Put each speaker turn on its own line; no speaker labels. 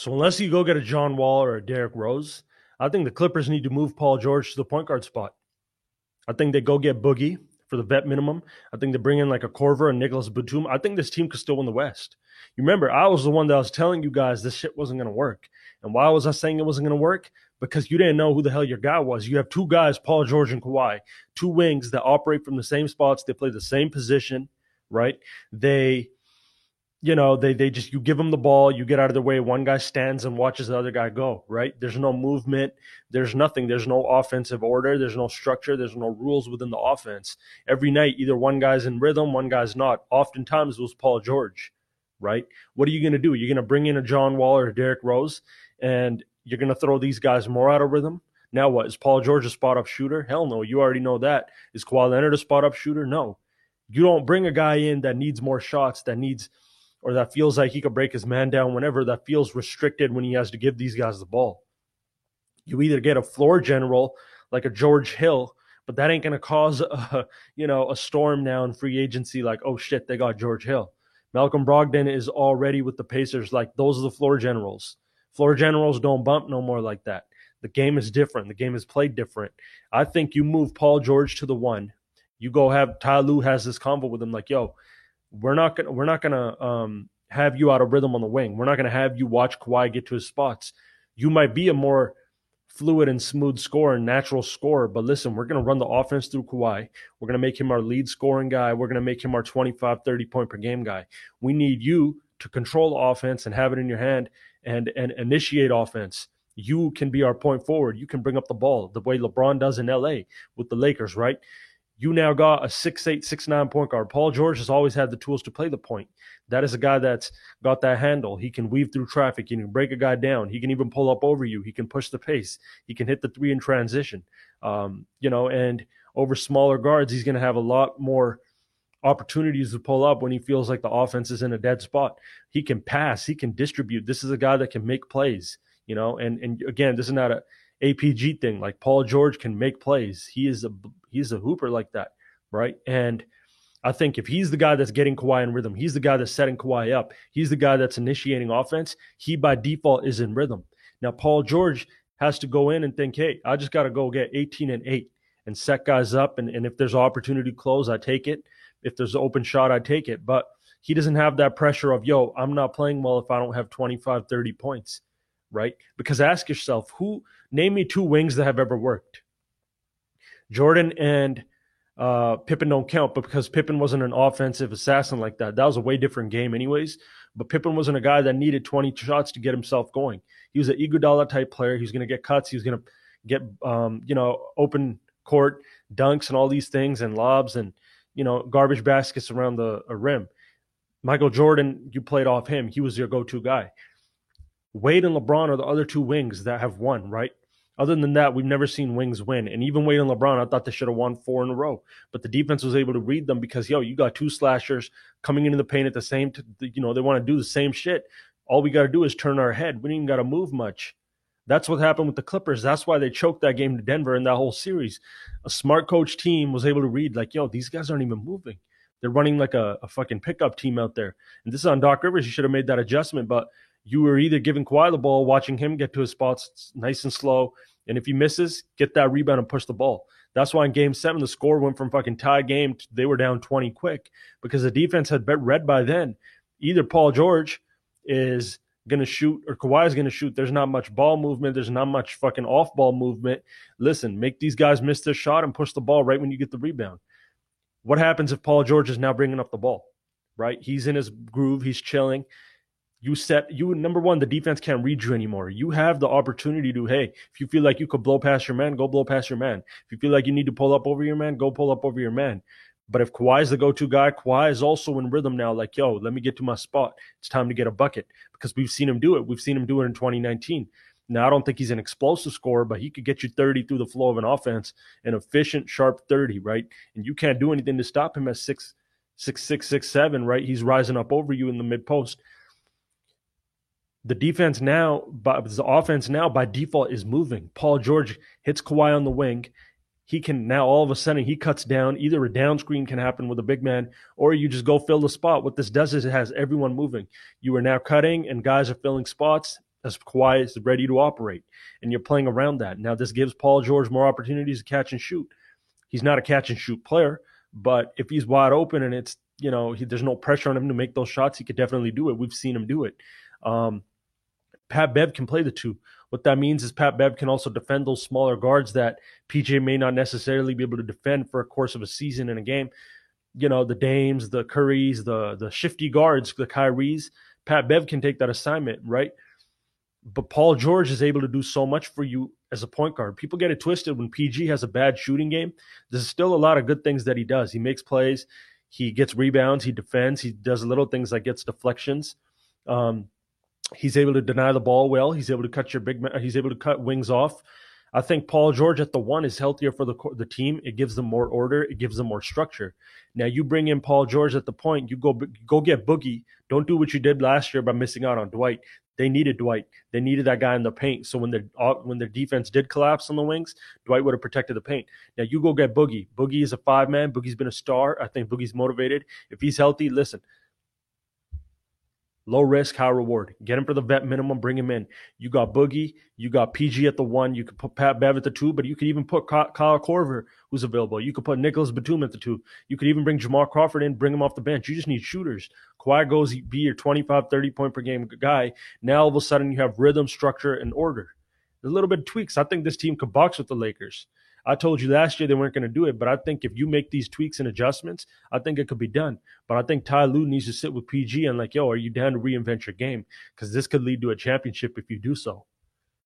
So unless you go get a John Wall or a Derrick Rose, I think the Clippers need to move Paul George to the point guard spot. I think they go get Boogie for the vet minimum. I think they bring in like a Korver and Nicolas Batum. I think this team could still win the West. You remember, I was the one that was telling you guys this shit wasn't going to work. And why was I saying it wasn't going to work? Because you didn't know who the hell your guy was. You have two guys, Paul George and Kawhi, two wings that operate from the same spots. They play the same position, right? They you know, they they just you give them the ball, you get out of their way. One guy stands and watches the other guy go. Right? There's no movement. There's nothing. There's no offensive order. There's no structure. There's no rules within the offense. Every night, either one guy's in rhythm, one guy's not. Oftentimes, it was Paul George. Right? What are you going to do? You're going to bring in a John Wall or Derrick Rose, and you're going to throw these guys more out of rhythm. Now what? Is Paul George a spot up shooter? Hell no. You already know that. Is Kawhi Leonard a spot up shooter? No. You don't bring a guy in that needs more shots, that needs – or that feels like he could break his man down whenever, that feels restricted when he has to give these guys the ball. You either get a floor general like a George Hill, but that ain't going to cause a, you know a storm now in free agency like oh shit they got George Hill. Malcolm Brogdon is already with the Pacers like those are the floor generals. Floor generals don't bump no more like that. The game is different. The game is played different. I think you move Paul George to the one. You go have Ty Lue has this convo with him like, yo, we're not gonna we're not gonna um, have you out of rhythm on the wing. We're not gonna have you watch Kawhi get to his spots. You might be a more fluid and smooth scorer natural scorer, but listen, we're gonna run the offense through Kawhi. We're gonna make him our lead scoring guy. We're gonna make him our 25, 30 point per game guy. We need you to control offense and have it in your hand and and initiate offense. You can be our point forward. You can bring up the ball the way LeBron does in LA with the Lakers, right? You now got a six eight six nine point guard. Paul George has always had the tools to play the point. That is a guy that's got that handle. He can weave through traffic. He can break a guy down. He can even pull up over you. He can push the pace. He can hit the three in transition. Um, you know, and over smaller guards, he's going to have a lot more opportunities to pull up when he feels like the offense is in a dead spot. He can pass. He can distribute. This is a guy that can make plays. You know, and and again, this is not a APG thing. Like Paul George can make plays. He is a he's a hooper like that, right? And I think if he's the guy that's getting Kawhi in rhythm, he's the guy that's setting Kawhi up, he's the guy that's initiating offense, he by default is in rhythm. Now, Paul George has to go in and think, hey, I just got to go get 18 and 8 and set guys up. And, and if there's opportunity to close, I take it. If there's an open shot, I take it. But he doesn't have that pressure of, yo, I'm not playing well if I don't have 25, 30 points, right? Because ask yourself, who, name me two wings that have ever worked. Jordan and uh, Pippen don't count, but because Pippen wasn't an offensive assassin like that, that was a way different game, anyways. But Pippen wasn't a guy that needed 20 shots to get himself going. He was an Iguodala type player. He was going to get cuts. He was going to get, um, you know, open court dunks and all these things and lobs and you know garbage baskets around the rim. Michael Jordan, you played off him. He was your go-to guy. Wade and LeBron are the other two wings that have won, right? Other than that, we've never seen wings win. And even Wade and LeBron, I thought they should have won four in a row. But the defense was able to read them because, yo, you got two slashers coming into the paint at the same, t- you know, they want to do the same shit. All we got to do is turn our head. We didn't even got to move much. That's what happened with the Clippers. That's why they choked that game to Denver in that whole series. A smart coach team was able to read, like, yo, these guys aren't even moving. They're running like a, a fucking pickup team out there. And this is on Doc Rivers. You should have made that adjustment. But you were either giving Kawhi the ball, watching him get to his spots nice and slow, and if he misses, get that rebound and push the ball. That's why in game seven, the score went from fucking tie game, to, they were down 20 quick because the defense had been read by then. Either Paul George is going to shoot or Kawhi is going to shoot. There's not much ball movement. There's not much fucking off ball movement. Listen, make these guys miss their shot and push the ball right when you get the rebound. What happens if Paul George is now bringing up the ball? Right? He's in his groove. He's chilling you set you number one the defense can't read you anymore you have the opportunity to hey if you feel like you could blow past your man go blow past your man if you feel like you need to pull up over your man go pull up over your man but if Kawhi is the go-to guy, Kawhi is also in rhythm now. Like, yo, let me get to my spot. It's time to get a bucket because we've seen him do it. We've seen him do it in 2019. Now, I don't think he's an explosive scorer, but he could get you 30 through the flow of an offense, an efficient, sharp 30, right? And you can't do anything to stop him at six, six, six, six, seven, right? He's rising up over you in the mid post the defense now, but the offense now by default is moving. Paul George hits Kawhi on the wing. He can now all of a sudden he cuts down. Either a down screen can happen with a big man, or you just go fill the spot. What this does is it has everyone moving. You are now cutting, and guys are filling spots. as Kawhi is ready to operate, and you're playing around that. Now, this gives Paul George more opportunities to catch and shoot. He's not a catch and shoot player, but if he's wide open and it's you know he, there's no pressure on him to make those shots, he could definitely do it. We've seen him do it. Um, Pat Bev can play the two. What that means is Pat Bev can also defend those smaller guards that PJ may not necessarily be able to defend for a course of a season in a game. You know, the Dames, the Currys, the the shifty guards, the Kyries. Pat Bev can take that assignment, right? But Paul George is able to do so much for you as a point guard. People get it twisted when PG has a bad shooting game. There's still a lot of good things that he does. He makes plays, he gets rebounds, he defends, he does little things like gets deflections. Um, he's able to deny the ball well. He's able to cut your big. He's able to cut wings off. I think Paul George at the one is healthier for the the team. It gives them more order. It gives them more structure. Now you bring in Paul George at the point. You go go get Boogie. Don't do what you did last year by missing out on Dwight. They needed Dwight. They needed that guy in the paint. So when their when their defense did collapse on the wings, Dwight would have protected the paint. Now you go get Boogie. Boogie is a five man. Boogie's been a star. I think Boogie's motivated. If he's healthy, listen. Low risk, high reward. Get him for the vet minimum, bring him in. You got Boogie, you got PG at the one, you could put Pat Bev at the two, but you could even put Kyle Korver, who's available. You could put Nicolas Batum at the two. You could even bring Jamal Crawford in, bring him off the bench. You just need shooters. Kawhi goes be your 25, 30 point per game guy. Now all of a sudden you have rhythm, structure, and order. A little bit of tweaks. I think this team could box with the Lakers. I told you last year they weren't going to do it, but I think if you make these tweaks and adjustments, I think it could be done. But I think Ty Lue needs to sit with PG and like, yo, are you down to reinvent your game? Because this could lead to a championship if you do so.